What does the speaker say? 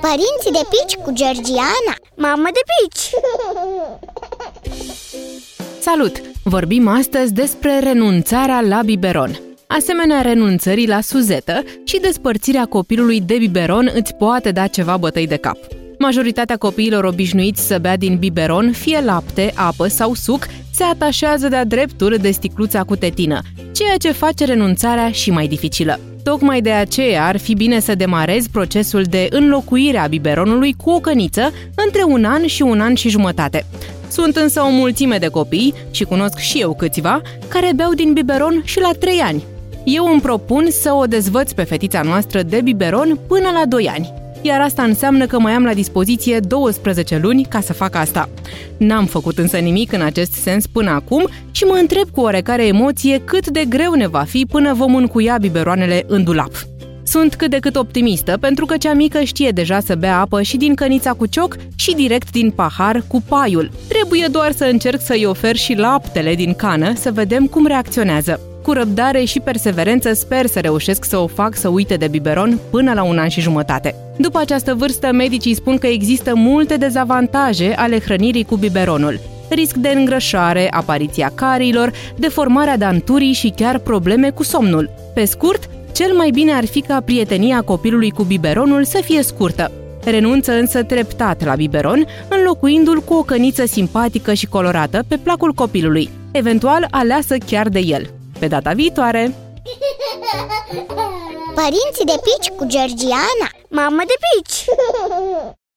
Părinții de pici cu Georgiana Mamă de pici! Salut! Vorbim astăzi despre renunțarea la biberon. Asemenea renunțării la suzetă și despărțirea copilului de biberon îți poate da ceva bătăi de cap. Majoritatea copiilor obișnuiți să bea din biberon, fie lapte, apă sau suc, se atașează de-a dreptul de sticluța cu tetină, ceea ce face renunțarea și mai dificilă. Tocmai de aceea ar fi bine să demarezi procesul de înlocuire a biberonului cu o căniță între un an și un an și jumătate. Sunt însă o mulțime de copii, și cunosc și eu câțiva, care beau din biberon și la 3 ani. Eu îmi propun să o dezvăț pe fetița noastră de biberon până la 2 ani iar asta înseamnă că mai am la dispoziție 12 luni ca să fac asta. N-am făcut însă nimic în acest sens până acum și mă întreb cu oarecare emoție cât de greu ne va fi până vom încuia biberoanele în dulap. Sunt cât de cât optimistă, pentru că cea mică știe deja să bea apă și din cănița cu cioc și direct din pahar cu paiul. Trebuie doar să încerc să-i ofer și laptele din cană să vedem cum reacționează. Cu răbdare și perseverență sper să reușesc să o fac să uite de biberon până la un an și jumătate. După această vârstă, medicii spun că există multe dezavantaje ale hrănirii cu biberonul risc de îngrășare, apariția carilor, deformarea danturii și chiar probleme cu somnul. Pe scurt, cel mai bine ar fi ca prietenia copilului cu biberonul să fie scurtă. Renunță însă treptat la biberon, înlocuindu-l cu o căniță simpatică și colorată pe placul copilului, eventual aleasă chiar de el. Pe data viitoare! Părinții de pici cu Georgiana Mamă de pici!